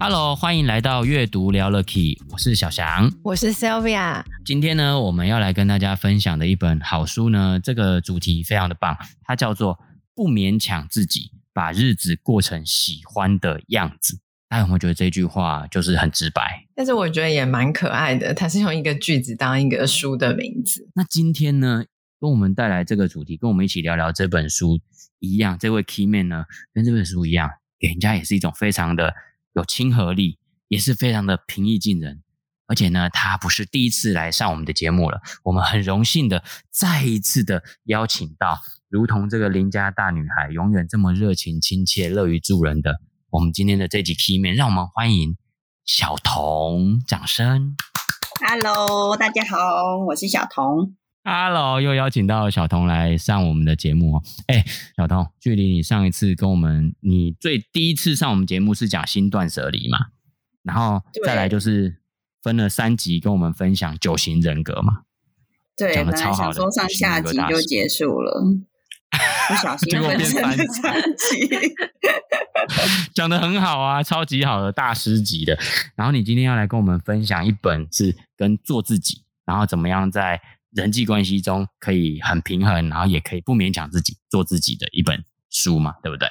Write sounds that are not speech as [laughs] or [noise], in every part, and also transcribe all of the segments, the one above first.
Hello，欢迎来到阅读聊了 Key，我是小翔，我是 Sylvia。今天呢，我们要来跟大家分享的一本好书呢，这个主题非常的棒，它叫做《不勉强自己，把日子过成喜欢的样子》。大家有没有觉得这句话就是很直白？但是我觉得也蛮可爱的，它是用一个句子当一个书的名字。那今天呢，跟我们带来这个主题，跟我们一起聊聊这本书一样，这位 Key Man 呢，跟这本书一样，给人家也是一种非常的。有亲和力，也是非常的平易近人，而且呢，他不是第一次来上我们的节目了。我们很荣幸的再一次的邀请到，如同这个邻家大女孩，永远这么热情、亲切、乐于助人的我们今天的这集 key 面让我们欢迎小彤，掌声。Hello，大家好，我是小童彤。Hello，又邀请到小童来上我们的节目哦。哎，小童，距离你上一次跟我们，你最第一次上我们节目是讲新断舍离嘛？然后再来就是分了三集跟我们分享九型人格嘛？对，讲的超好的，说上下集就结束了，不小心 [laughs] 分成了三集，[laughs] 讲的很好啊，超级好的大师级的。然后你今天要来跟我们分享一本是跟做自己，然后怎么样在。人际关系中可以很平衡，然后也可以不勉强自己做自己的一本书嘛，对不对？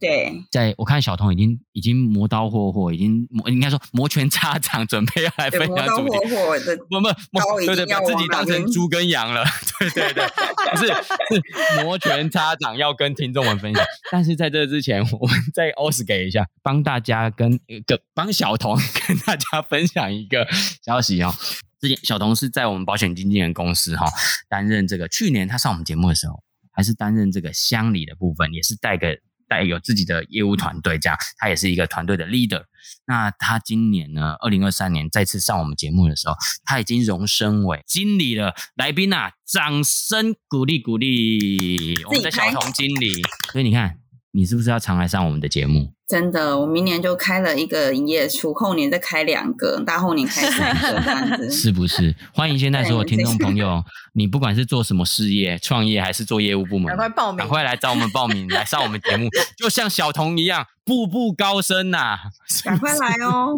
对，在我看小童已经已经磨刀霍霍，已经磨应该说摩拳擦掌，准备要来分享主题。磨刀霍霍的，不不，对对，把自己当成猪跟羊了，对对对，不 [laughs] 是是摩拳擦掌要跟听众们分享。但是在这之前，我们再 OS 给一下，帮大家跟一个帮小童 [laughs] 跟大家分享一个消息哦。之前小童是在我们保险经纪人公司哈担任这个，去年他上我们节目的时候，还是担任这个乡里的部分，也是带个带有自己的业务团队，这样他也是一个团队的 leader。那他今年呢，二零二三年再次上我们节目的时候，他已经荣升为经理了。来宾啊，掌声鼓励鼓励我们的小童经理。所以你看。你是不是要常来上我们的节目？真的，我明年就开了一个营业处，后年再开两个，大后年开三个，这样子是不是？欢迎现在所有听众朋友，你不管是做什么事业、创业还是做业务部门，赶快报名，赶快来找我们报名，来上我们节目，就像小童一样，步步高升呐、啊！赶快来哦，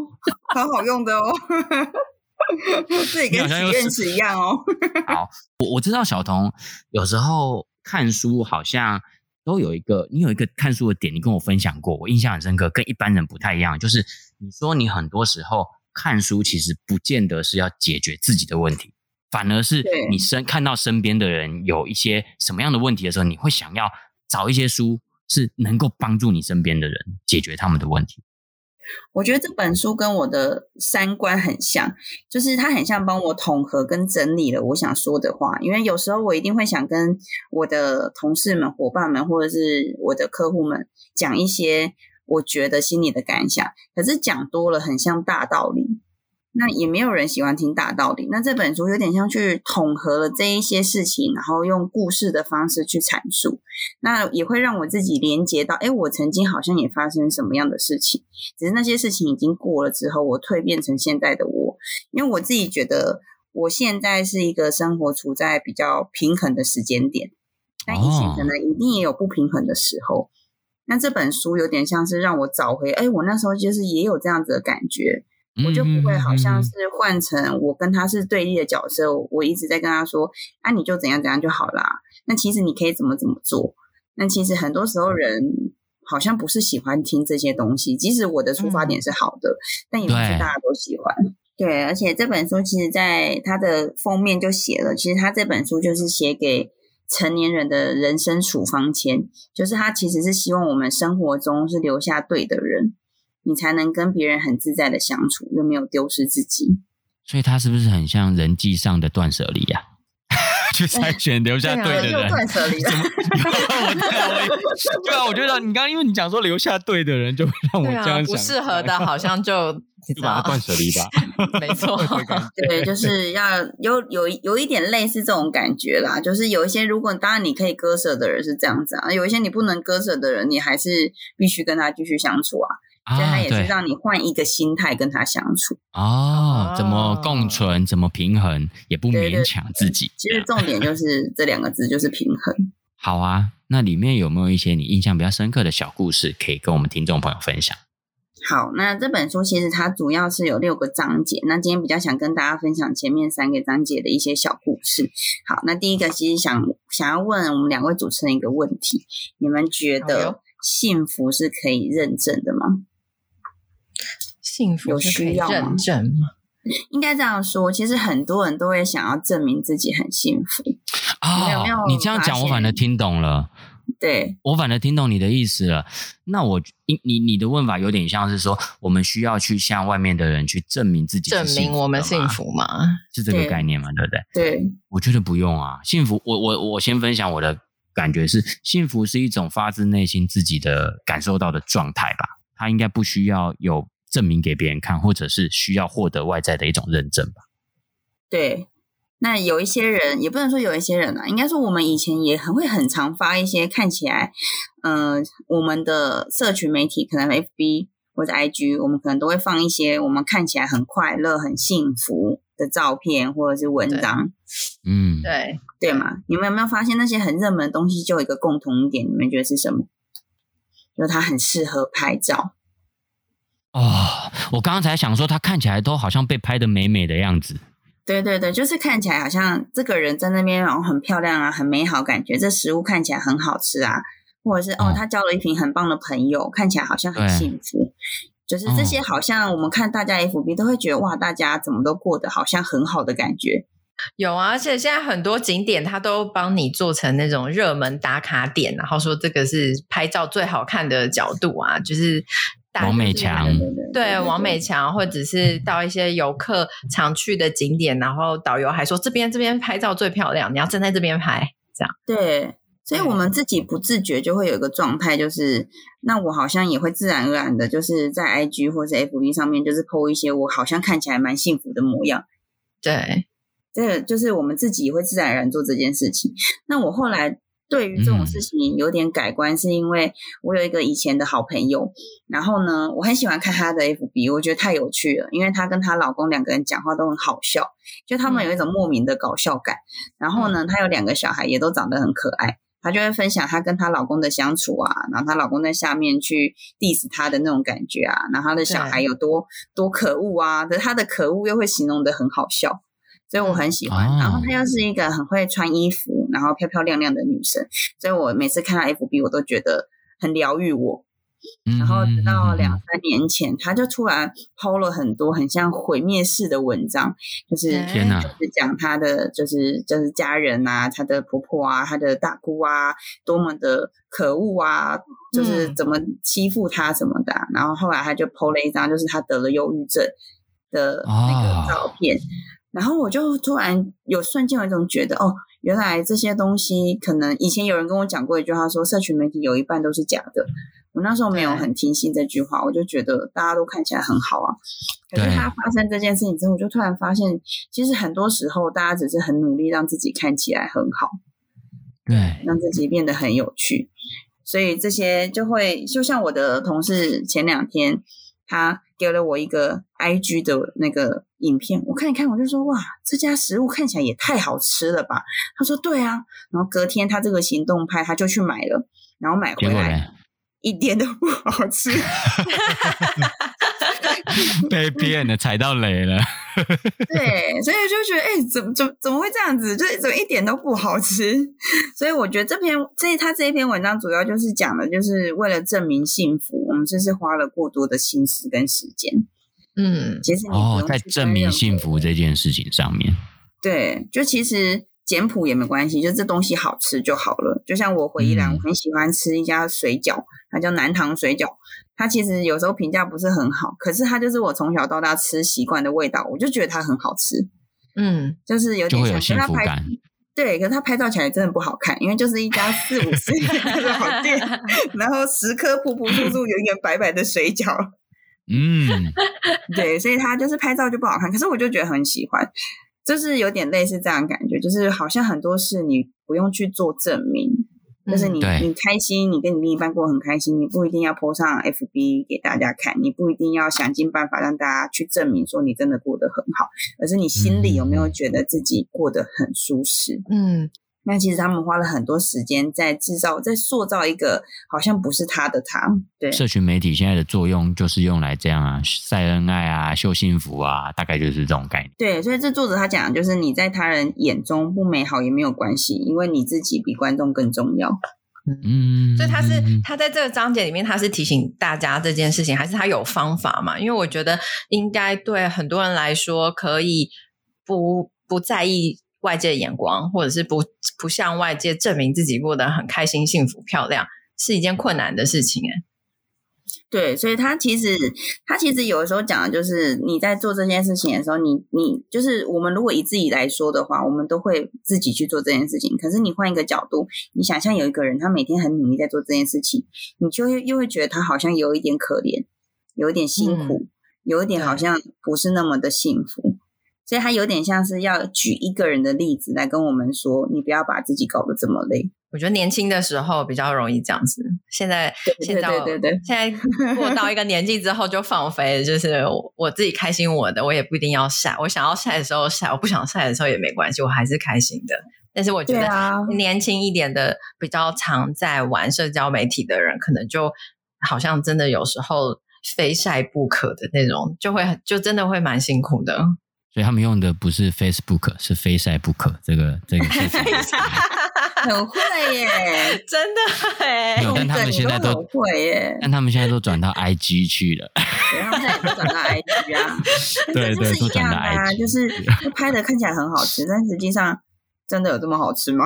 好好用的哦，自己跟许愿池一样哦。好，我我知道小童有时候看书好像。都有一个，你有一个看书的点，你跟我分享过，我印象很深刻，跟一般人不太一样。就是你说你很多时候看书，其实不见得是要解决自己的问题，反而是你身看到身边的人有一些什么样的问题的时候，你会想要找一些书是能够帮助你身边的人解决他们的问题。我觉得这本书跟我的三观很像，就是它很像帮我统合跟整理了我想说的话。因为有时候我一定会想跟我的同事们、伙伴们，或者是我的客户们讲一些我觉得心里的感想，可是讲多了很像大道理。那也没有人喜欢听大道理。那这本书有点像去统合了这一些事情，然后用故事的方式去阐述。那也会让我自己连接到，哎，我曾经好像也发生什么样的事情，只是那些事情已经过了之后，我蜕变成现在的我。因为我自己觉得，我现在是一个生活处在比较平衡的时间点，但以前可能一定也有不平衡的时候。那这本书有点像是让我找回，哎，我那时候就是也有这样子的感觉。我就不会好像是换成我跟他是对立的角色，我一直在跟他说，啊，你就怎样怎样就好啦。那其实你可以怎么怎么做。那其实很多时候人好像不是喜欢听这些东西，即使我的出发点是好的，但也不是大家都喜欢。对，而且这本书其实在它的封面就写了，其实他这本书就是写给成年人的人生处方签，就是他其实是希望我们生活中是留下对的人。你才能跟别人很自在的相处，又没有丢失自己。所以，他是不是很像人际上的断舍离呀？[laughs] 去筛选留下对的人，断舍离 [laughs] [laughs] 对啊，我觉得你刚刚因为你讲说留下对的人，就会让我这样想，不适合的，好像就就把它断舍离吧。没错，对，就是要有有有一点类似这种感觉啦。就是有一些，如果当然你可以割舍的人是这样子啊，有一些你不能割舍的人，你还是必须跟他继续相处啊。所以他也是让你换一个心态跟他相处哦，怎么共存，怎么平衡，也不勉强自己。其实重点就是 [laughs] 这两个字，就是平衡。好啊，那里面有没有一些你印象比较深刻的小故事，可以跟我们听众朋友分享？好，那这本书其实它主要是有六个章节，那今天比较想跟大家分享前面三个章节的一些小故事。好，那第一个其实想想要问我们两位主持人一个问题：你们觉得幸福是可以认证的吗？幸福有需要认证吗？应该这样说，其实很多人都会想要证明自己很幸福啊。哦、有没有你这样讲，我反而听懂了。对，我反而听懂你的意思了。那我你你你的问法有点像是说，我们需要去向外面的人去证明自己，证明我们幸福吗？是这个概念吗？对，对不对？对，我觉得不用啊。幸福，我我我先分享我的感觉是，幸福是一种发自内心自己的感受到的状态吧。它应该不需要有。证明给别人看，或者是需要获得外在的一种认证吧。对，那有一些人，也不能说有一些人啊，应该说我们以前也很会很常发一些看起来，嗯、呃，我们的社群媒体可能 FB 或者 IG，我们可能都会放一些我们看起来很快乐、很幸福的照片或者是文章。嗯，对，对嘛？你们有没有发现那些很热门的东西就有一个共同点？你们觉得是什么？就是它很适合拍照。哦，我刚刚才想说，他看起来都好像被拍的美美的样子。对对对，就是看起来好像这个人在那边，然后很漂亮啊，很美好感觉。这食物看起来很好吃啊，或者是哦，他交了一群很棒的朋友，看起来好像很幸福。就是这些，好像我们看大家 FB 都会觉得哇，大家怎么都过得好像很好的感觉。有啊，而且现在很多景点他都帮你做成那种热门打卡点，然后说这个是拍照最好看的角度啊，就是。网美强，对，王美强，或者是到一些游客常去的景点，然后导游还说这边这边拍照最漂亮，你要站在这边拍，这样。对，所以我们自己不自觉就会有一个状态，就是那我好像也会自然而然的，就是在 IG 或者 FB 上面，就是 po 一些我好像看起来蛮幸福的模样。对，这个就是我们自己会自然而然做这件事情。那我后来。对于这种事情有点改观，是因为我有一个以前的好朋友，然后呢，我很喜欢看她的 FB，我觉得太有趣了，因为她跟她老公两个人讲话都很好笑，就他们有一种莫名的搞笑感。然后呢，她有两个小孩，也都长得很可爱，她就会分享她跟她老公的相处啊，然后她老公在下面去 diss 她的那种感觉啊，然后她的小孩有多多可恶啊，可是她的可恶又会形容的很好笑。所以我很喜欢，然后她又是一个很会穿衣服，然后漂漂亮亮的女生，所以我每次看到 FB，我都觉得很疗愈我。然后直到两三年前，她就突然 PO 了很多很像毁灭式的文章，就是天哪，就是讲她的就是就是家人啊，她的婆婆啊，她的大姑啊，多么的可恶啊，就是怎么欺负她什么的。然后后来她就 PO 了一张，就是她得了忧郁症的那个照片。然后我就突然有瞬间有一种觉得，哦，原来这些东西可能以前有人跟我讲过一句话，说社群媒体有一半都是假的。我那时候没有很听信这句话，我就觉得大家都看起来很好啊。可是它发生这件事情之后，我就突然发现，其实很多时候大家只是很努力让自己看起来很好，对，让自己变得很有趣。所以这些就会，就像我的同事前两天。他给了我一个 IG 的那个影片，我看一看，我就说哇，这家食物看起来也太好吃了吧？他说对啊，然后隔天他这个行动派他就去买了，然后买回来一点都不好吃。[laughs] 被骗了，踩到雷了。[laughs] 对，所以就觉得，哎、欸，怎么怎么怎么会这样子？就是怎么一点都不好吃？所以我觉得这篇这他这一篇文章主要就是讲的，就是为了证明幸福，我们真是花了过多的心思跟时间。嗯，其实你哦，在证明幸福这件事情上面，对，就其实简朴也没关系，就这东西好吃就好了。就像我回宜兰，我很喜欢吃一家水饺，它叫南塘水饺。它其实有时候评价不是很好，可是它就是我从小到大吃习惯的味道，我就觉得它很好吃。嗯，就是有点像，就会有幸福感。对，可是它拍照起来真的不好看，因为就是一家四五十元的老店，[laughs] 然后十颗朴朴素素、圆圆白白的水饺。[laughs] 嗯，对，所以它就是拍照就不好看。可是我就觉得很喜欢，就是有点类似这样的感觉，就是好像很多事你不用去做证明。就是你，嗯、你开心，你跟你另一半过得很开心，你不一定要 po 上 FB 给大家看，你不一定要想尽办法让大家去证明说你真的过得很好，而是你心里有没有觉得自己过得很舒适？嗯。那其实他们花了很多时间在制造、在塑造一个好像不是他的他。对，社群媒体现在的作用就是用来这样啊，晒恩爱啊，秀幸福啊，大概就是这种概念。对，所以这作者他讲的就是你在他人眼中不美好也没有关系，因为你自己比观众更重要。嗯，所以他是他在这个章节里面，他是提醒大家这件事情，还是他有方法嘛？因为我觉得应该对很多人来说，可以不不在意。外界的眼光，或者是不不向外界证明自己过得很开心、幸福、漂亮，是一件困难的事情。哎，对，所以他其实他其实有的时候讲的就是你在做这件事情的时候，你你就是我们如果以自己来说的话，我们都会自己去做这件事情。可是你换一个角度，你想象有一个人，他每天很努力在做这件事情，你就又又会觉得他好像有一点可怜，有一点辛苦，嗯、有一点好像不是那么的幸福。所以他有点像是要举一个人的例子来跟我们说，你不要把自己搞得这么累。我觉得年轻的时候比较容易这样子，现在现在对对对，现在过到一个年纪之后就放飞，就是我自己开心我的，我也不一定要晒。我想要晒的时候晒，我不想晒的时候也没关系，我还是开心的。但是我觉得年轻一点的、比较常在玩社交媒体的人，可能就好像真的有时候非晒不可的那种，就会就真的会蛮辛苦的。所以他们用的不是 Facebook，是 Facebook。这个这个 [laughs] 很会耶，[laughs] 真的耶。没有，但他们现在都，都会耶。但他们现在都转到 [laughs] IG 去了。对，他们现在也都转到 IG 啊。对对，都转到 IG，就是拍的看起来很好吃，但实际上真的有这么好吃吗？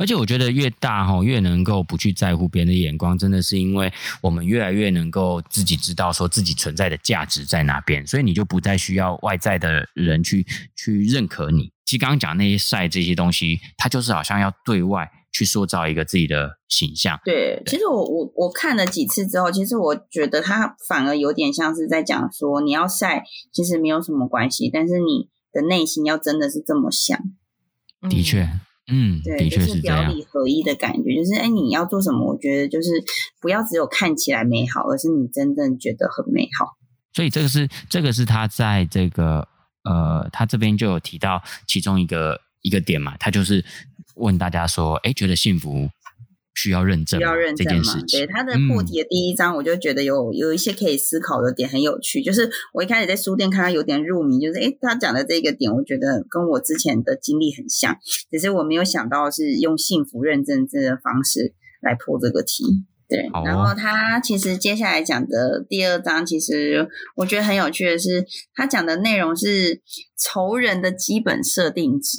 而且我觉得越大哈，越能够不去在乎别人的眼光，真的是因为我们越来越能够自己知道说自己存在的价值在哪边，所以你就不再需要外在的人去去认可你。其实刚刚讲那些晒这些东西，它就是好像要对外去塑造一个自己的形象。对，其实我我我看了几次之后，其实我觉得它反而有点像是在讲说，你要晒其实没有什么关系，但是你的内心要真的是这么想。的确。嗯嗯，对，的确是就是表里合一的感觉，就是哎，你要做什么？我觉得就是不要只有看起来美好，而是你真正觉得很美好。所以这个是这个是他在这个呃，他这边就有提到其中一个一个点嘛，他就是问大家说，哎，觉得幸福。需要认证，需要认证吗？对，他的破题的第一章，我就觉得有、嗯、有一些可以思考的点，很有趣。就是我一开始在书店看他有点入迷，就是诶他讲的这个点，我觉得跟我之前的经历很像，只是我没有想到是用幸福认证这个方式来破这个题。对，哦、然后他其实接下来讲的第二章，其实我觉得很有趣的是，他讲的内容是仇人的基本设定值。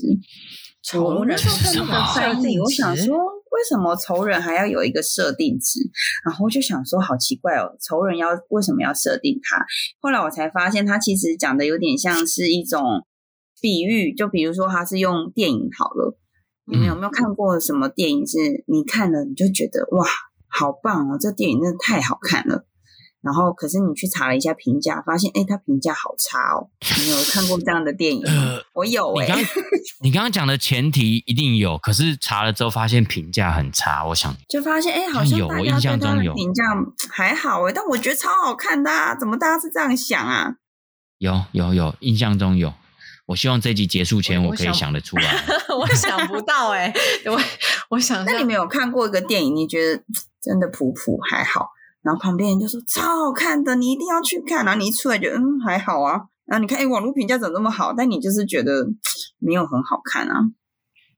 仇人是什么设定？我想说。为什么仇人还要有一个设定值？然后我就想说，好奇怪哦，仇人要为什么要设定他？后来我才发现，他其实讲的有点像是一种比喻，就比如说他是用电影好了，你们有没有看过什么电影是你看了你就觉得哇，好棒哦，这电影真的太好看了。然后，可是你去查了一下评价，发现哎，它评价好差哦。你有看过这样的电影？呃、我有哎、欸。你刚刚讲的前提一定有，可是查了之后发现评价很差。我想就发现哎，好像有，我印象中有评价还好哎，但我觉得超好看的啊！怎么大家是这样想啊？有有有，印象中有。我希望这集结束前我可以想得出来。我想，我想不到哎，[laughs] 我我想。那你没有看过一个电影？你觉得真的普普还好？然后旁边人就说超好看的，你一定要去看。然后你一出来就嗯还好啊。然后你看哎网络评价怎么那么好？但你就是觉得没有很好看啊。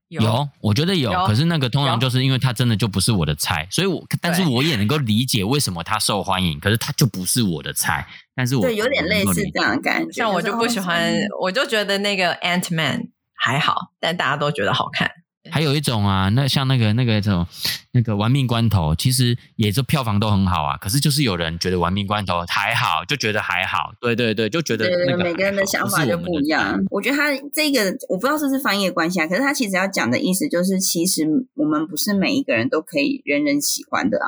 有，有我觉得有，有，可是那个通常就是因为它真的就不是我的菜，所以我但是我也能够理解为什么它受欢迎。可是它就不是我的菜，但是我对有点类似这样的感觉。像我就不喜欢，我就觉得那个 Ant Man 还好，但大家都觉得好看。还有一种啊，那像那个那个什么那个玩命关头，其实也是票房都很好啊。可是就是有人觉得玩命关头还好，就觉得还好。对对对，就觉得那个每个人的想法就不一样。我，我觉得他这个我不知道是不是翻译的关系啊，可是他其实要讲的意思就是，其实我们不是每一个人都可以人人喜欢的啊。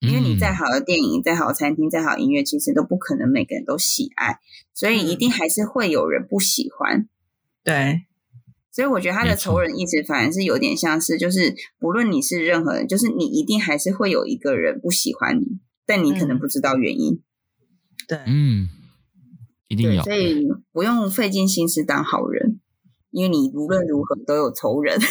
因为你再好的电影、再好的餐厅、再好的音乐，其实都不可能每个人都喜爱，所以一定还是会有人不喜欢。对。所以我觉得他的仇人意识反而是有点像是，就是不论你是任何人，就是你一定还是会有一个人不喜欢你，但你可能不知道原因。对，嗯，一定有。所以不用费尽心思当好人，因为你无论如何都有仇人。[laughs]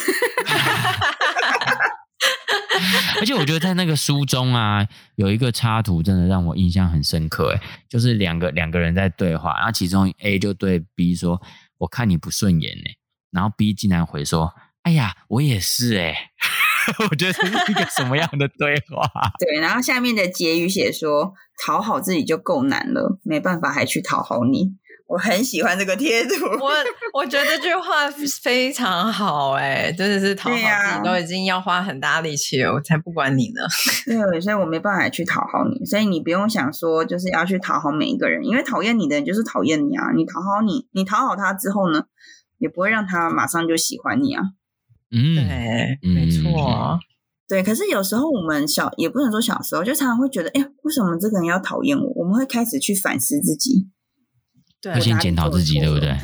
而且我觉得在那个书中啊，有一个插图真的让我印象很深刻，诶，就是两个两个人在对话，然后其中 A 就对 B 说：“我看你不顺眼呢。”然后 B 竟然回说：“哎呀，我也是哎。[laughs] ”我觉得这是一个什么样的对话？对，然后下面的结语写说：“讨好自己就够难了，没办法还去讨好你。”我很喜欢这个贴图。我我觉得这句话非常好哎，真的是讨好自己都已经要花很大力气了，我才不管你呢。[laughs] 对，所以我没办法去讨好你，所以你不用想说就是要去讨好每一个人，因为讨厌你的人就是讨厌你啊。你讨好你，你讨好他之后呢？也不会让他马上就喜欢你啊。嗯，对，嗯、没错。对，可是有时候我们小也不能说小时候，就常常会觉得，哎，为什么这个人要讨厌我？我们会开始去反思自己，对，会先检讨自己，对不对？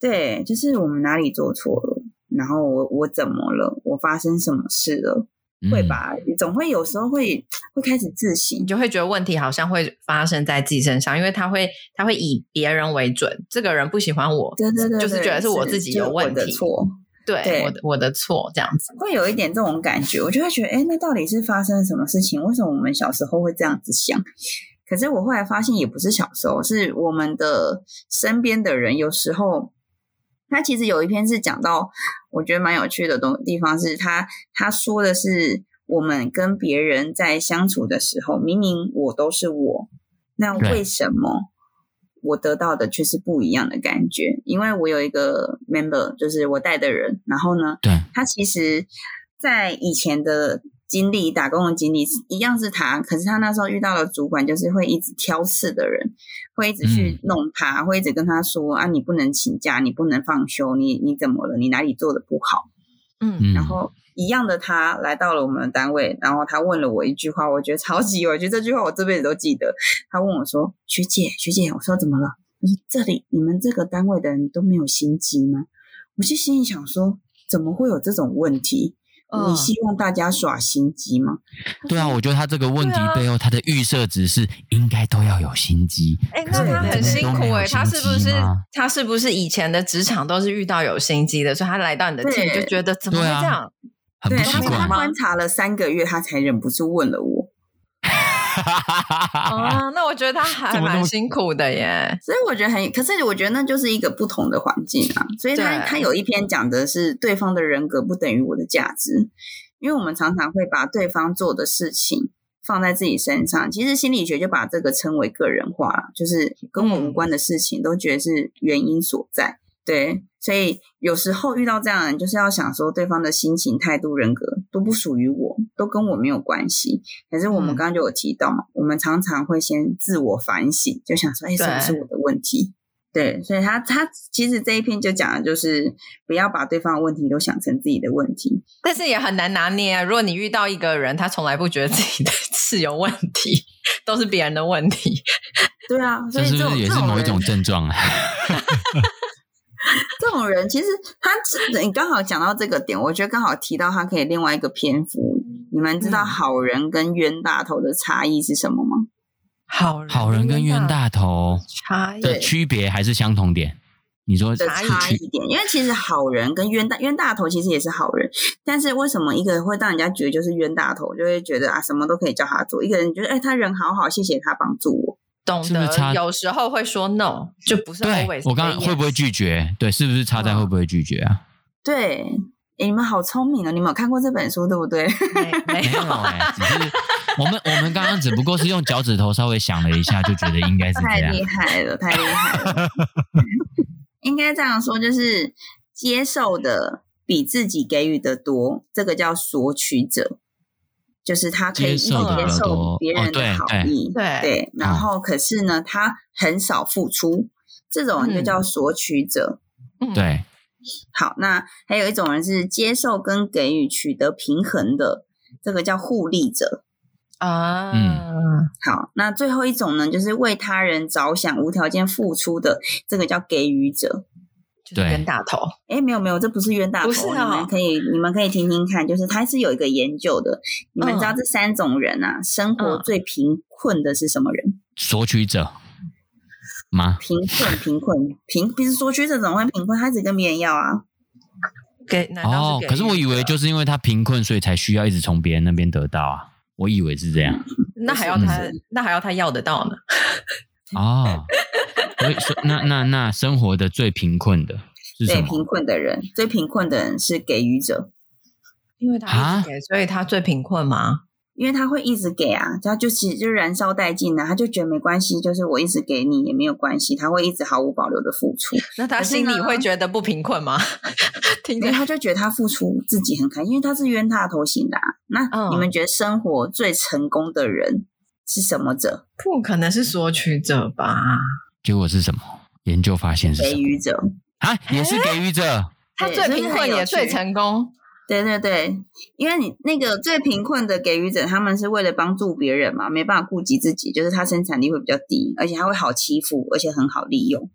对，就是我们哪里做错了，然后我我怎么了？我发生什么事了？会吧，总会有时候会会开始自省，你就会觉得问题好像会发生在自己身上，因为他会他会以别人为准，这个人不喜欢我，对对对，就是觉得是我自己有问题，的错，对，对我的我的错这样子，会有一点这种感觉，我就会觉得，哎，那到底是发生了什么事情？为什么我们小时候会这样子想？可是我后来发现，也不是小时候，是我们的身边的人，有时候。他其实有一篇是讲到，我觉得蛮有趣的东地方是他他说的是，我们跟别人在相处的时候，明明我都是我，那为什么我得到的却是不一样的感觉？因为我有一个 member，就是我带的人，然后呢，对，他其实在以前的。经历打工的经历是一样是他，可是他那时候遇到的主管就是会一直挑刺的人，会一直去弄他，嗯、会一直跟他说啊，你不能请假，你不能放休，你你怎么了？你哪里做的不好？嗯，然后一样的他来到了我们的单位，然后他问了我一句话，我觉得超级，[laughs] 我觉得这句话我这辈子都记得。他问我说：“学姐，学姐，我说怎么了？”我说：“这里你们这个单位的人都没有心机吗？”我就心里想说：“怎么会有这种问题？”你希望大家耍心机吗？对啊，我觉得他这个问题背后，他的预设值是应该都要有心机。哎，那他很辛苦哎，他是不是他是不是以前的职场都是遇到有心机的，所以他来到你的 team 就觉得怎么会这样？很不习惯。他观察了三个月，他才忍不住问了我。哦，[laughs] 那我觉得他还蛮辛苦的耶，所以我觉得很，可是我觉得那就是一个不同的环境啊。所以他他有一篇讲的是对方的人格不等于我的价值，因为我们常常会把对方做的事情放在自己身上，其实心理学就把这个称为个人化，就是跟我无关的事情都觉得是原因所在。对，所以有时候遇到这样的人，就是要想说，对方的心情、态度、人格都不属于我，都跟我没有关系。可是我们刚刚就有提到嘛，嗯、我们常常会先自我反省，就想说，哎，是不是我的问题？对，所以他他其实这一篇就讲的就是不要把对方的问题都想成自己的问题，但是也很难拿捏啊。如果你遇到一个人，他从来不觉得自己的 [laughs] 是有问题，都是别人的问题，对啊，所以这也是某一种症状啊？[laughs] [laughs] 这种人其实他，你刚好讲到这个点，我觉得刚好提到他可以另外一个篇幅。你们知道好人跟冤大头的差异是什么吗？好人好人跟冤大头差异的区别还是相同点？你说的差异点，因为其实好人跟冤大冤大头其实也是好人，但是为什么一个人会让人家觉得就是冤大头，就会觉得啊什么都可以叫他做，一个人觉得哎他人好好，谢谢他帮助我。懂得有时候会说 no，就不是 always。我刚刚会不会拒绝？对，是不是差在会不会拒绝啊？对，你们好聪明哦！你们有看过这本书对不对？没有哎，只是我们我们刚刚只不过是用脚趾头稍微想了一下，就觉得应该是这样。太厉害了，太厉害了！[laughs] 应该这样说，就是接受的比自己给予的多，这个叫索取者，就是他可以接受别人的好意，对对，对，然后可是呢，他很少付出，这种人就叫索取者。嗯、对，好，那还有一种人是接受跟给予取得平衡的，这个叫互利者。啊，嗯，好，那最后一种呢，就是为他人着想、无条件付出的，这个叫给予者。就是冤大头，哎，没有没有，这不是冤大头，不是、哦、你们可以你们可以听听看，就是他是有一个研究的。你们知道这三种人啊，嗯、生活最贫困的是什么人？索取者吗？贫困贫困贫，不是索取者怎么会贫困？他只跟别人要啊。给难道哦，可是我以为就是因为他贫困，所以才需要一直从别人那边得到啊。我以为是这样。那还要他，那还要他要得到呢？[laughs] 哦。所以说，那那那生活的最贫困的是什么？对，贫困的人，最贫困的人是给予者，因为他一直给，所以他最贫困吗？因为他会一直给啊，他就其实就燃烧殆尽了，他就觉得没关系，就是我一直给你也没有关系，他会一直毫无保留的付出。那他心里会觉得不贫困吗？[laughs] 因为他就觉得他付出自己很开心，因为他是冤大头型的啊。那你们觉得生活最成功的人是什么者？不可能是索取者吧？结果是什么？研究发现是给予者啊，也是给予者，[laughs] 他最贫困也最成功。对对对，因为你那个最贫困的给予者，他们是为了帮助别人嘛，没办法顾及自己，就是他生产力会比较低，而且他会好欺负，而且很好利用。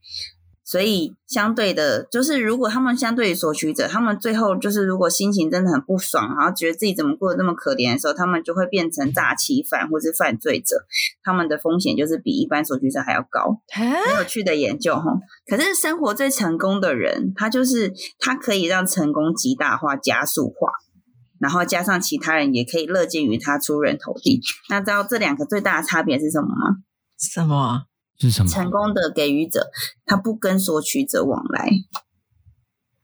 所以相对的，就是如果他们相对于索取者，他们最后就是如果心情真的很不爽，然后觉得自己怎么过得那么可怜的时候，他们就会变成诈欺犯或是犯罪者，他们的风险就是比一般索取者还要高。很有趣的研究哈。可是生活最成功的人，他就是他可以让成功极大化、加速化，然后加上其他人也可以乐见于他出人头地。那知道这两个最大的差别是什么吗？什么？是什么？成功的给予者，他不跟索取者往来，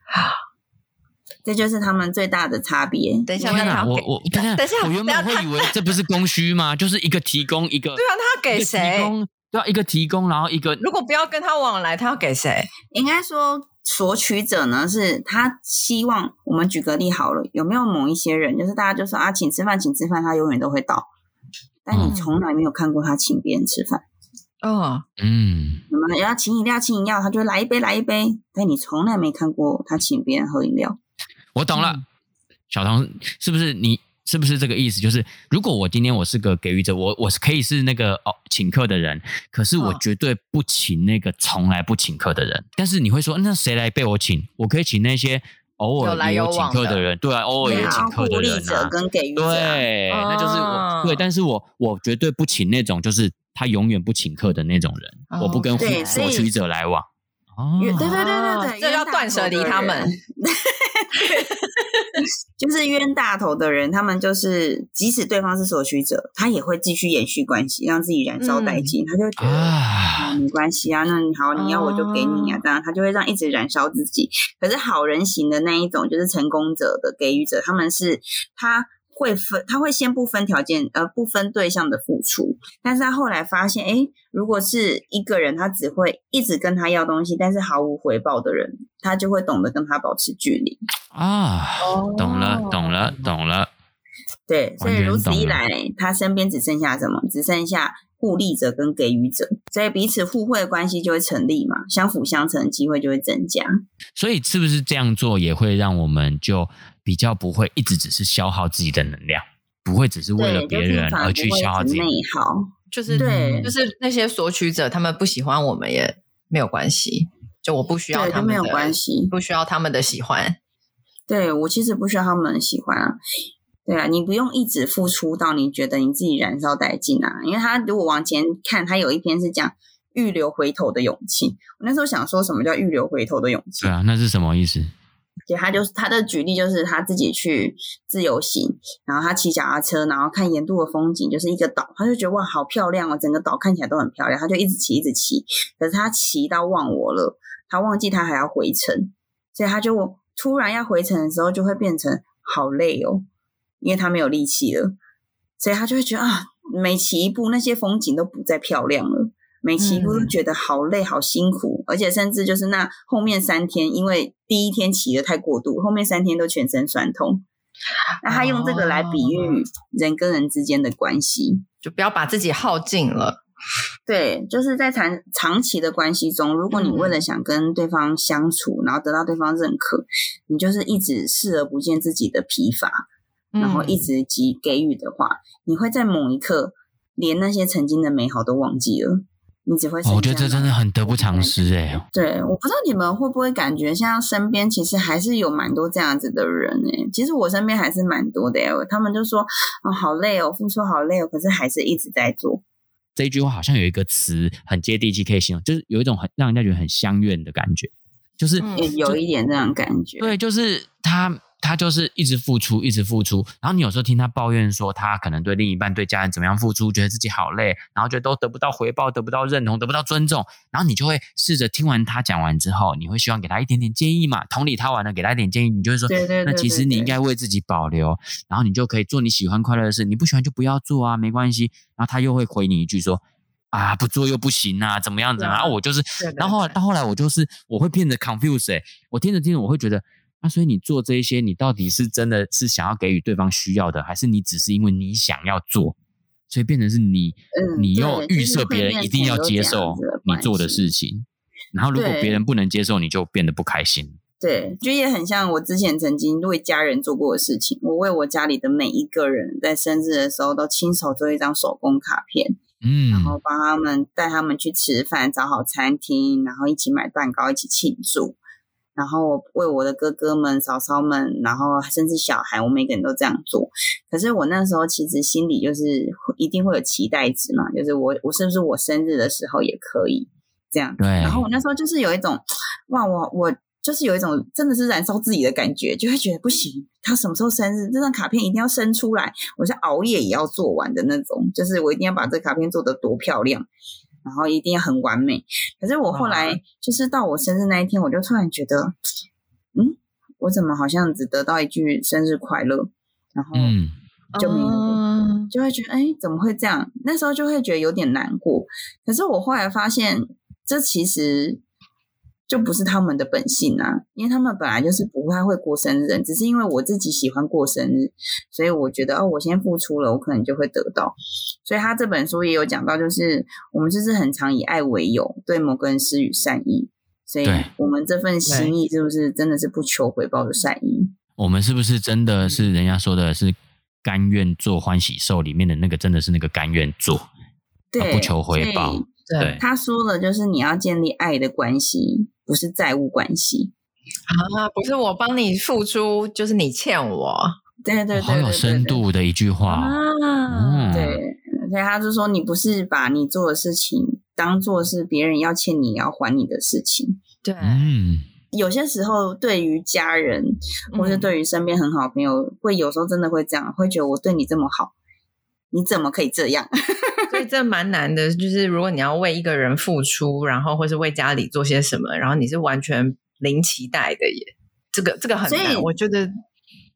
[sighs] 这就是他们最大的差别。等一下，我我等一下，等一下，我原本会以为这不是供需吗？[laughs] 就是一个提供一个，对啊，他给谁？对啊，一个提供，然后一个。如果不要跟他往来，他要给谁？应该说，索取者呢，是他希望我们举个例好了，有没有某一些人，就是大家就说啊，请吃饭，请吃饭，他永远都会到，但你从来没有看过他请别人吃饭。哦，嗯，什么要请饮料，请饮料，他就来一杯，来一杯。但你从来没看过他请别人喝饮料。我懂了，嗯、小唐是不是你？是不是这个意思？就是如果我今天我是个给予者，我我是可以是那个哦请客的人，可是我绝对不请那个从来不请客的人。哦、但是你会说，那谁来被我请？我可以请那些偶尔也有请客的人，对啊，偶尔也有请客的人啊。跟给予者对，哦、那就是我对，但是我我绝对不请那种就是。他永远不请客的那种人，哦、我不跟索取者来往。哦，对对对对对，这要断舍离他们。[laughs] [laughs] 就是冤大头的人，他们就是即使对方是索取者，他也会继续延续关系，让自己燃烧殆尽。嗯、他就觉得没关系啊，那你好，你要我就给你啊，这样、哦、他就会让一直燃烧自己。可是好人型的那一种，就是成功者的给予者，他们是他。会分，他会先不分条件，呃，不分对象的付出，但是他后来发现，哎，如果是一个人，他只会一直跟他要东西，但是毫无回报的人，他就会懂得跟他保持距离啊。懂了，懂了，懂了。对，所以如此一来，他身边只剩下什么？只剩下互利者跟给予者，所以彼此互惠的关系就会成立嘛，相辅相成的机会就会增加。所以是不是这样做也会让我们就？比较不会一直只是消耗自己的能量，不会只是为了别人而去消耗自己。内耗就是对，就是那些索取者，他们不喜欢我们也没有关系，就我不需要他们的，没有关系，不需要他们的喜欢。对，我其实不需要他们的喜欢啊。对啊，你不用一直付出到你觉得你自己燃烧殆尽啊。因为他如果往前看，他有一篇是讲预留回头的勇气。我那时候想说什么叫预留回头的勇气？对啊，那是什么意思？对他就是他的举例，就是他自己去自由行，然后他骑脚踏车，然后看沿途的风景，就是一个岛，他就觉得哇，好漂亮哦，整个岛看起来都很漂亮，他就一直骑，一直骑。可是他骑到忘我了，他忘记他还要回程，所以他就突然要回程的时候，就会变成好累哦，因为他没有力气了，所以他就会觉得啊，每骑一步，那些风景都不再漂亮了。每骑一步都觉得好累、好辛苦，而且甚至就是那后面三天，因为第一天骑的太过度，后面三天都全身酸痛。那他用这个来比喻人跟人之间的关系，就不要把自己耗尽了。对，就是在长长期的关系中，如果你为了想跟对方相处，然后得到对方认可，你就是一直视而不见自己的疲乏，然后一直给给予的话，你会在某一刻连那些曾经的美好都忘记了。你只会，我觉得这真的很得不偿失哎。对，我不知道你们会不会感觉，像身边其实还是有蛮多这样子的人哎。其实我身边还是蛮多的哎，他们就说啊，好累哦，付出好累哦，可是还是一直在做。这一句话好像有一个词很接地气，可以形容，就是有一种很让人家觉得很相怨的感觉，就是、嗯、有一点那种感觉。对，就是他。他就是一直付出，一直付出。然后你有时候听他抱怨说，他可能对另一半、对家人怎么样付出，觉得自己好累，然后觉得都得不到回报，得不到认同，得不到尊重。然后你就会试着听完他讲完之后，你会希望给他一点点建议嘛？同理他完了，给他一点建议，你就会说，对对对对对，那其实你应该为自己保留，然后你就可以做你喜欢快乐的事，你不喜欢就不要做啊，没关系。然后他又会回你一句说，啊，不做又不行啊，怎么样怎么样？然后我就是，然后到后来我就是，我会变得 confused 欸，我听着听着我会觉得。那、啊、所以你做这一些，你到底是真的是想要给予对方需要的，还是你只是因为你想要做，所以变成是你，嗯、你又预设别人一定要接受你做的事情，然后如果别人不能接受，你就变得不开心。对，就也很像我之前曾经为家人做过的事情，我为我家里的每一个人在生日的时候都亲手做一张手工卡片，嗯，然后帮他们带他们去吃饭，找好餐厅，然后一起买蛋糕，一起庆祝。然后为我的哥哥们、嫂嫂们，然后甚至小孩，我每个人都这样做。可是我那时候其实心里就是一定会有期待值嘛，就是我我是不是我生日的时候也可以这样？对。然后我那时候就是有一种，哇，我我就是有一种真的是燃烧自己的感觉，就会觉得不行，他什么时候生日？这张卡片一定要生出来，我是熬夜也要做完的那种，就是我一定要把这卡片做得多漂亮。然后一定要很完美，可是我后来就是到我生日那一天，我就突然觉得，嗯，我怎么好像只得到一句生日快乐，然后就没有，嗯、就会觉得，哎，怎么会这样？那时候就会觉得有点难过。可是我后来发现，这其实。就不是他们的本性啊，因为他们本来就是不太会过生日，只是因为我自己喜欢过生日，所以我觉得哦，我先付出了，我可能就会得到。所以他这本书也有讲到，就是我们就是很常以爱为由，对某个人施予善意，所以我们这份心意是不是真的是不求回报的善意？我们是不是真的是人家说的是甘愿做欢喜兽里面的那个，真的是那个甘愿做，对，不求回报。对，他说的就是你要建立爱的关系。不是债务关系啊，不是我帮你付出，就是你欠我。对对对，好有深度的一句话啊！对，所以他就说，你不是把你做的事情当做是别人要欠你要还你的事情。对，嗯，有些时候对于家人或是对于身边很好朋友，嗯、会有时候真的会这样，会觉得我对你这么好，你怎么可以这样？[laughs] 所以这蛮难的，就是如果你要为一个人付出，然后或是为家里做些什么，然后你是完全零期待的耶，这个这个很难。我觉得，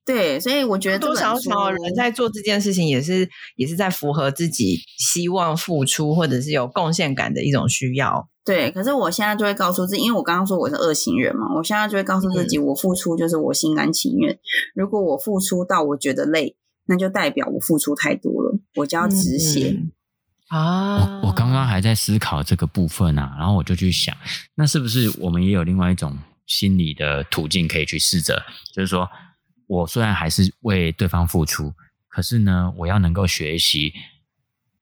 对，所以我觉得多少少人在做这件事情，也是也是在符合自己希望付出或者是有贡献感的一种需要。对，可是我现在就会告诉自己，因为我刚刚说我是二型人嘛，我现在就会告诉自己，我付出就是我心甘情愿。嗯。如果我付出到我觉得累，那就代表我付出太多了，我就要止血。嗯。啊，我我刚刚还在思考这个部分啊，然后我就去想，那是不是我们也有另外一种心理的途径可以去试着，就是说我虽然还是为对方付出，可是呢，我要能够学习，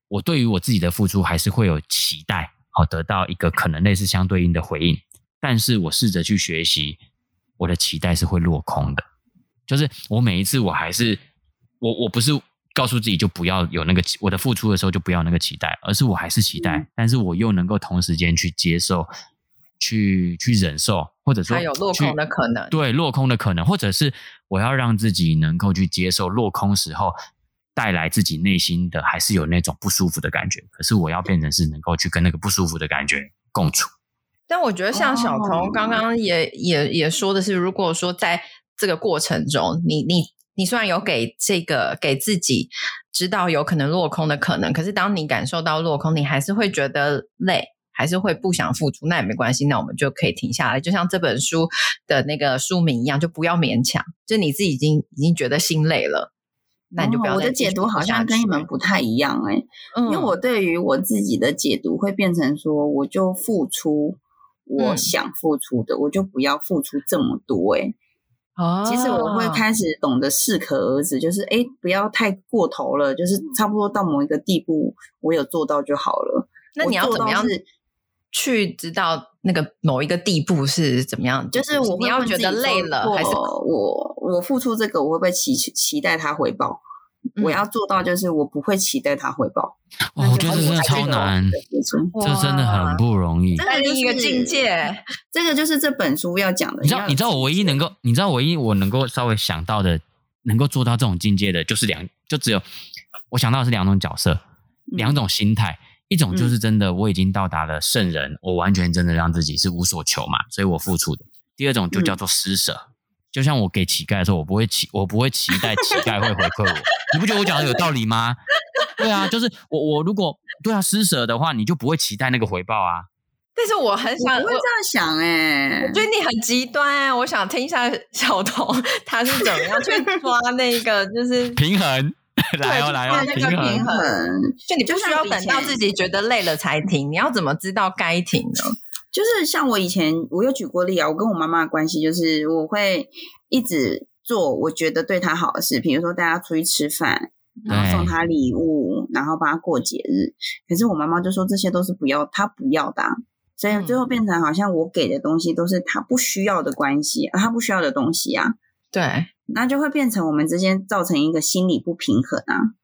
我对于我自己的付出还是会有期待，好得到一个可能类似相对应的回应，但是我试着去学习，我的期待是会落空的，就是我每一次我还是我我不是。告诉自己就不要有那个我的付出的时候就不要那个期待，而是我还是期待，嗯、但是我又能够同时间去接受、去去忍受，或者说还有落空的可能，对，落空的可能，或者是我要让自己能够去接受落空时候带来自己内心的还是有那种不舒服的感觉，可是我要变成是能够去跟那个不舒服的感觉共处。但我觉得像小彤刚刚也、哦、也也说的是，如果说在这个过程中，你你。你虽然有给这个给自己知道有可能落空的可能，可是当你感受到落空，你还是会觉得累，还是会不想付出，那也没关系，那我们就可以停下来，就像这本书的那个书名一样，就不要勉强，就你自己已经已经觉得心累了，那你就不要、哦。我的解读好像跟你们不太一样哎、欸，嗯、因为我对于我自己的解读会变成说，我就付出我想付出的，嗯、我就不要付出这么多哎、欸。哦，其实我会开始懂得适可而止，就是哎，不要太过头了，就是差不多到某一个地步，我有做到就好了。那你要怎么样去知道那个某一个地步是怎么样？就是我你要觉得累了，还是我我付出这个，我会不会期期待他回报？我要做到，就是我不会期待他回报。哇，我觉得这真的超难，这真的很不容易。这是一个境界，[laughs] 这个就是这本书要讲的。你知道，你知道我唯一能够，你知道唯一我能够稍微想到的，能够做到这种境界的，就是两，就只有我想到的是两种角色，两种心态。一种就是真的，我已经到达了圣人，我完全真的让自己是无所求嘛，所以我付出的。第二种就叫做施舍。就像我给乞丐的时候，我不会期，我不会期待乞丐会回馈我。你不觉得我讲的有道理吗？对啊，就是我我如果对啊施舍的话，你就不会期待那个回报啊。但是我很想，我会这样想哎、欸，我觉得你很极端哎、欸，我想听一下小童他是怎么样去抓那个就是 [laughs] 平衡，来哦来哦，那个平衡，就你不需要等到自己觉得累了才停，你要怎么知道该停呢？就是像我以前，我有举过例啊。我跟我妈妈的关系就是，我会一直做我觉得对她好的事，比如说带她出去吃饭，然后送她礼物，然后帮她过节日。可是我妈妈就说这些都是不要，她不要的啊，所以最后变成好像我给的东西都是她不需要的关系，她不需要的东西啊。对，那就会变成我们之间造成一个心理不平衡啊。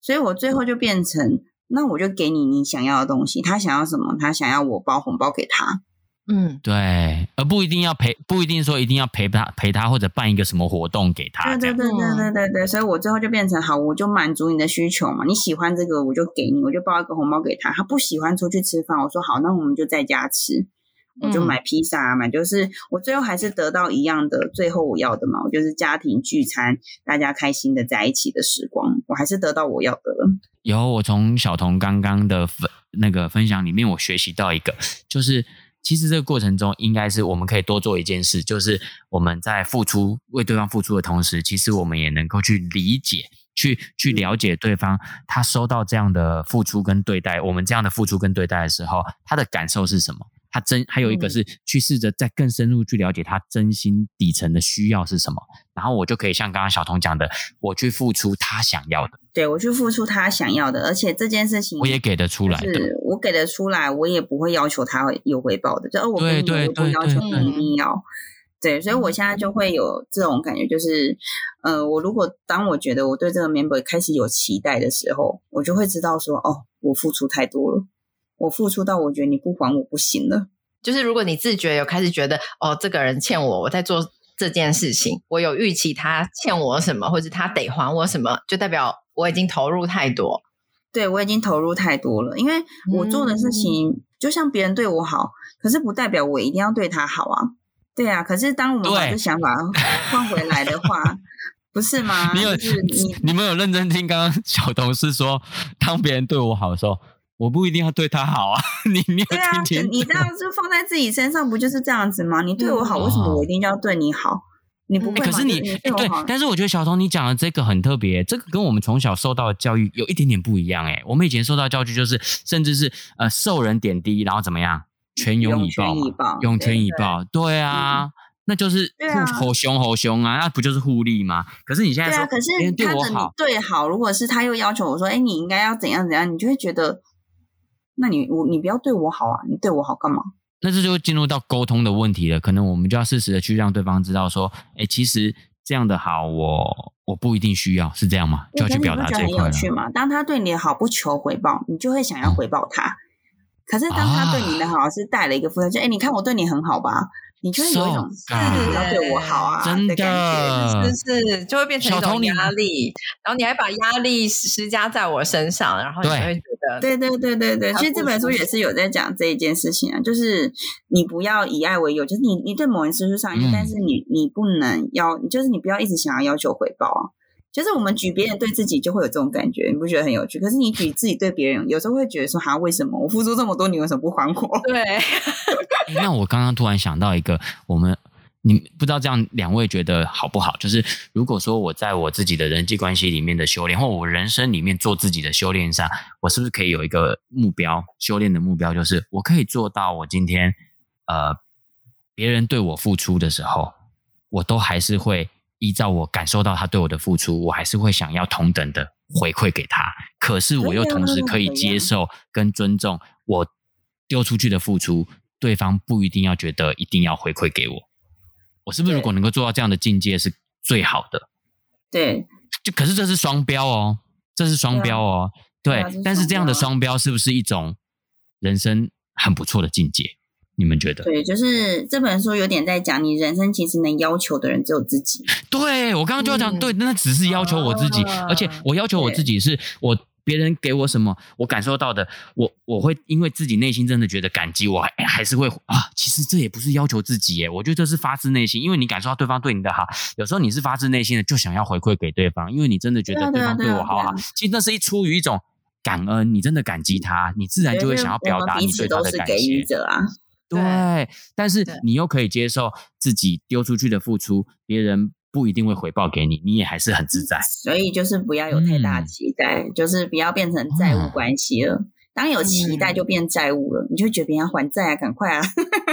所以我最后就变成。那我就给你你想要的东西，他想要什么？他想要我包红包给他，嗯，对，而不一定要陪，不一定说一定要陪他陪他，或者办一个什么活动给他。对对对对对对对，所以我最后就变成好，我就满足你的需求嘛。你喜欢这个，我就给你，我就包一个红包给他。他不喜欢出去吃饭，我说好，那我们就在家吃。我就买披萨啊，买就是我最后还是得到一样的，最后我要的嘛，我就是家庭聚餐，大家开心的在一起的时光，我还是得到我要的了。有，我从小童刚刚的分那个分享里面，我学习到一个，就是其实这个过程中，应该是我们可以多做一件事，就是我们在付出为对方付出的同时，其实我们也能够去理解、去去了解对方，他收到这样的付出跟对待，我们这样的付出跟对待的时候，他的感受是什么？他真还有一个是去试着再更深入去了解他真心底层的需要是什么，然后我就可以像刚刚小童讲的，我去付出他想要的，对，我去付出他想要的，而且这件事情我也给得出来的，是我给得出来，我也不会要求他有回报的，就哦，我给你，我不要求你一定要，对，所以我现在就会有这种感觉，就是，呃，我如果当我觉得我对这个 member 开始有期待的时候，我就会知道说，哦，我付出太多了。我付出到我觉得你不还我不行了，就是如果你自觉有开始觉得哦，这个人欠我，我在做这件事情，我有预期他欠我什么，或者他得还我什么，就代表我已经投入太多。对，我已经投入太多了，因为我做的事情、嗯、就像别人对我好，可是不代表我一定要对他好啊。对啊，可是当我们把这想法换回来的话，[laughs] 不是吗？你有你你们有认真听刚刚小同事说，当别人对我好的时候。我不一定要对他好啊，[laughs] 你你有听啊，你这样就放在自己身上，不就是这样子吗？你对我好，为什么我一定要对你好？你不会、欸？可是你，你对，对，但是我觉得小童你讲的这个很特别，这个跟我们从小受到的教育有一点点不一样。哎，我们以前受到教育就是，甚至是呃受人点滴，然后怎么样，全有以报，涌泉以报，对啊，那就是好凶好凶啊，那不就是互利吗？可是你现在说，可是他的你对好，如果是他又要求我说，哎，你应该要怎样怎样，你就会觉得。那你我你不要对我好啊！你对我好干嘛？那这就会进入到沟通的问题了。可能我们就要适时的去让对方知道说，哎，其实这样的好我，我我不一定需要，是这样吗？就要去表达这一块。很有趣吗？当他对你的好不求回报，你就会想要回报他。嗯、可是当他对你的好是带了一个负担，啊、就哎，你看我对你很好吧？你就会有一种是要对我好啊，真的，是是，就会变成一种压力，然后你还把压力施加在我身上，然后你就会觉得，对对对对对，其实这本书也是有在讲这一件事情啊，就是你不要以爱为由，就是你你对某人施出善意，但是你你不能要，就是你不要一直想要要求回报啊，就是我们举别人对自己就会有这种感觉，你不觉得很有趣？可是你举自己对别人，有时候会觉得说，哈，为什么我付出这么多，你为什么不还我？对。那我刚刚突然想到一个，我们。你不知道这样两位觉得好不好？就是如果说我在我自己的人际关系里面的修炼，或我人生里面做自己的修炼上，我是不是可以有一个目标？修炼的目标就是我可以做到，我今天呃别人对我付出的时候，我都还是会依照我感受到他对我的付出，我还是会想要同等的回馈给他。可是我又同时可以接受跟尊重我丢出去的付出，对方不一定要觉得一定要回馈给我。我是不是如果能够做到这样的境界是最好的？对，就可是这是双标哦，这是双标哦，对。对，但是这样的双标是不是一种人生很不错的境界？你们觉得？对，就是这本书有点在讲，你人生其实能要求的人只有自己。对，我刚刚就要讲，嗯、对，那只是要求我自己，啊、而且我要求我自己是我。别人给我什么，我感受到的，我我会因为自己内心真的觉得感激，我还还是会啊。其实这也不是要求自己耶，我觉得这是发自内心，因为你感受到对方对你的好，有时候你是发自内心的就想要回馈给对方，因为你真的觉得对方对我好好。其实那是一出于一种感恩，你真的感激他，你自然就会想要表达你对他的感谢。对，但是你又可以接受自己丢出去的付出，别人。不一定会回报给你，你也还是很自在。所以就是不要有太大期待，嗯、就是不要变成债务关系了。哦、当有期待就变债务了，嗯、你就觉得别人要还债啊，赶快啊！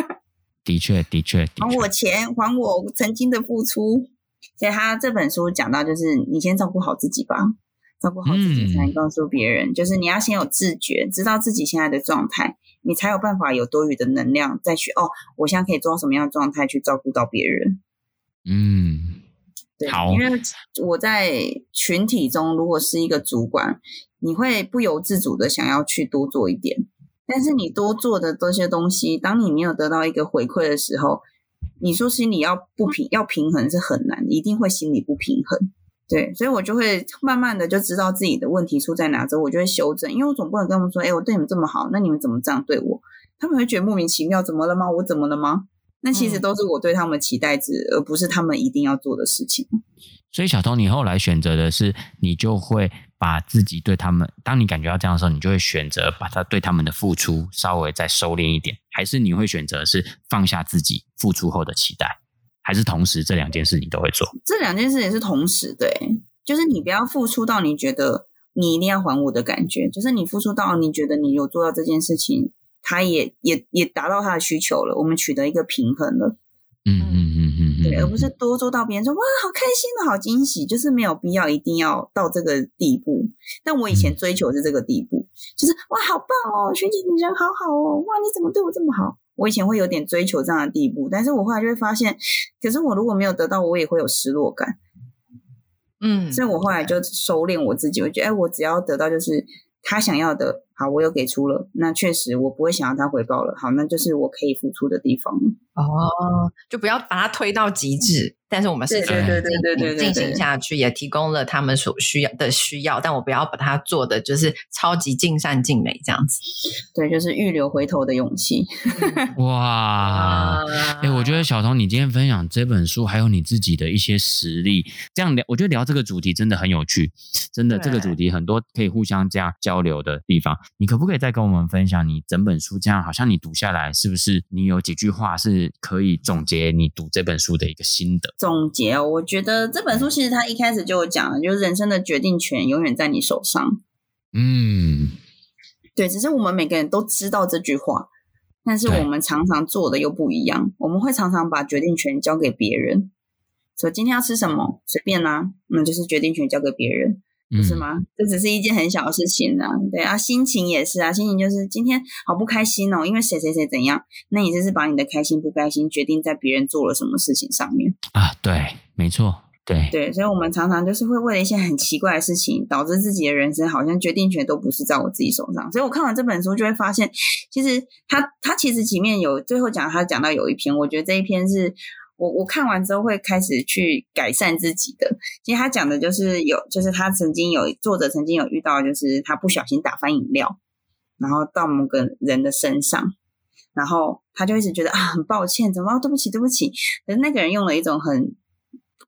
[laughs] 的确，的确，还我钱，还我曾经的付出。所以他这本书讲到，就是你先照顾好自己吧，照顾好自己才能告诉别人。嗯、就是你要先有自觉，知道自己现在的状态，你才有办法有多余的能量再去哦，我现在可以做到什么样的状态去照顾到别人。嗯。对，因为我在群体中，如果是一个主管，你会不由自主的想要去多做一点，但是你多做的这些东西，当你没有得到一个回馈的时候，你说心里要不平要平衡是很难，一定会心里不平衡。对，所以我就会慢慢的就知道自己的问题出在哪，之后我就会修正，因为我总不能跟他们说，哎，我对你们这么好，那你们怎么这样对我？他们会觉得莫名其妙，怎么了吗？我怎么了吗？那其实都是我对他们的期待值，嗯、而不是他们一定要做的事情。所以小彤，你后来选择的是，你就会把自己对他们，当你感觉到这样的时候，你就会选择把他对他们的付出稍微再收敛一点，还是你会选择是放下自己付出后的期待，还是同时这两件事你都会做？这两件事也是同时，对，就是你不要付出到你觉得你一定要还我的感觉，就是你付出到你觉得你有做到这件事情。他也也也达到他的需求了，我们取得一个平衡了，嗯嗯嗯嗯，对，而不是多做到别人说哇好开心的好惊喜，就是没有必要一定要到这个地步。但我以前追求是这个地步，就是哇好棒哦，学姐你人好好哦，哇你怎么对我这么好？我以前会有点追求这样的地步，但是我后来就会发现，可是我如果没有得到，我也会有失落感，嗯，所以我后来就收敛我自己，我觉得哎，我只要得到就是他想要的。好，我有给出了，那确实我不会想要他回报了。好，那就是我可以付出的地方。哦，就不要把它推到极致。但是我们是对对对对进行下去，也提供了他们所需要的需要，但我不要把它做的就是超级尽善尽美这样子。对，就是预留回头的勇气。[laughs] 哇，哎、欸，我觉得小彤，你今天分享这本书，还有你自己的一些实例，这样聊，我觉得聊这个主题真的很有趣，真的这个主题很多可以互相这样交流的地方。你可不可以再跟我们分享你整本书这样，好像你读下来，是不是你有几句话是可以总结你读这本书的一个心得？总结哦，我觉得这本书其实它一开始就有讲了，就是人生的决定权永远在你手上。嗯，对，只是我们每个人都知道这句话，但是我们常常做的又不一样。我们会常常把决定权交给别人，说今天要吃什么随便啦、啊，那就是决定权交给别人。不是吗？这只是一件很小的事情啊。对啊，心情也是啊，心情就是今天好不开心哦，因为谁谁谁怎样，那你就是把你的开心不开心决定在别人做了什么事情上面啊。对，没错，对对，所以我们常常就是会为了一些很奇怪的事情，导致自己的人生好像决定权都不是在我自己手上。所以我看完这本书就会发现，其实他他其实前面有最后讲他讲到有一篇，我觉得这一篇是。我我看完之后会开始去改善自己的。其实他讲的就是有，就是他曾经有作者曾经有遇到，就是他不小心打翻饮料，然后到某个人的身上，然后他就一直觉得啊很抱歉，怎么对不起对不起。可是那个人用了一种很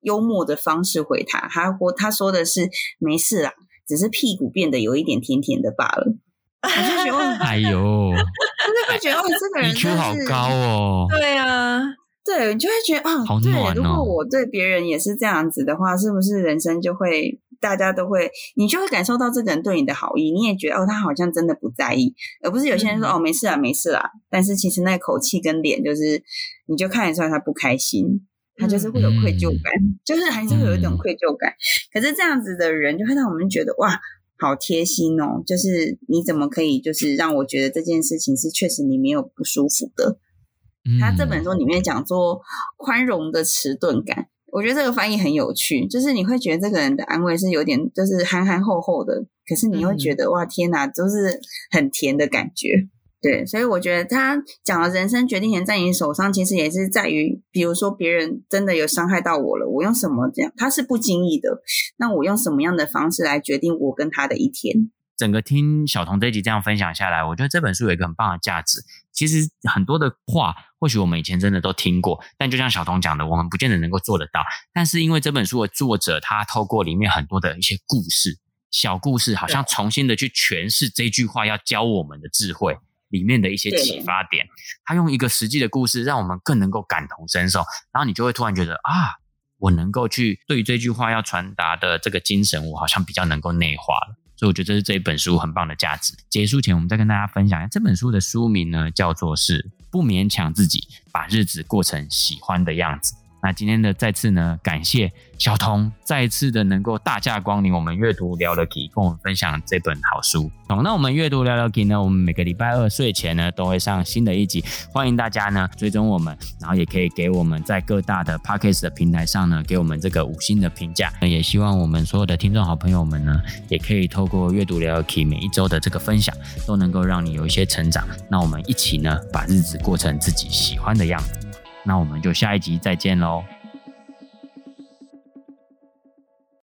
幽默的方式回他，他或他说的是没事啦，只是屁股变得有一点甜甜的罢了。我就觉得，[laughs] 哎呦，真的会觉得哦，这个人 EQ 好高哦。对啊，对，你就会觉得啊，好暖哦。对，如果我对别人也是这样子的话，是不是人生就会大家都会，你就会感受到这个人对你的好意，你也觉得哦，他好像真的不在意，而不是有些人说、嗯、哦，没事啊，没事啦。但是其实那口气跟脸，就是你就看得出来他不开心，他就是会有愧疚感，嗯、[laughs] 就是还是会有一种愧疚感。嗯、可是这样子的人，就会让我们觉得哇。好贴心哦！就是你怎么可以，就是让我觉得这件事情是确实你没有不舒服的。嗯、他这本书里面讲做宽容的迟钝感，我觉得这个翻译很有趣。就是你会觉得这个人的安慰是有点，就是憨憨厚厚的，可是你会觉得、嗯、哇，天哪，就是很甜的感觉。对，所以我觉得他讲的人生决定权在你手上，其实也是在于，比如说别人真的有伤害到我了，我用什么这样？他是不经意的，那我用什么样的方式来决定我跟他的一天？整个听小童这一集这样分享下来，我觉得这本书有一个很棒的价值。其实很多的话，或许我们以前真的都听过，但就像小童讲的，我们不见得能够做得到。但是因为这本书的作者，他透过里面很多的一些故事、小故事，好像重新的去诠释这句话要教我们的智慧。里面的一些启发点，他用一个实际的故事，让我们更能够感同身受，然后你就会突然觉得啊，我能够去对于这句话要传达的这个精神，我好像比较能够内化了。所以我觉得这是这一本书很棒的价值。结束前，我们再跟大家分享一下这本书的书名呢，叫做是不勉强自己，把日子过成喜欢的样子。那今天的再次呢，感谢小童再次的能够大驾光临我们阅读聊了 KEY，跟我们分享这本好书。好，那我们阅读聊了 KEY 呢，我们每个礼拜二睡前呢都会上新的一集，欢迎大家呢追踪我们，然后也可以给我们在各大的 Podcast 的平台上呢给我们这个五星的评价。那也希望我们所有的听众好朋友们呢，也可以透过阅读聊了 KEY 每一周的这个分享，都能够让你有一些成长。那我们一起呢把日子过成自己喜欢的样子。那我们就下一集再见喽。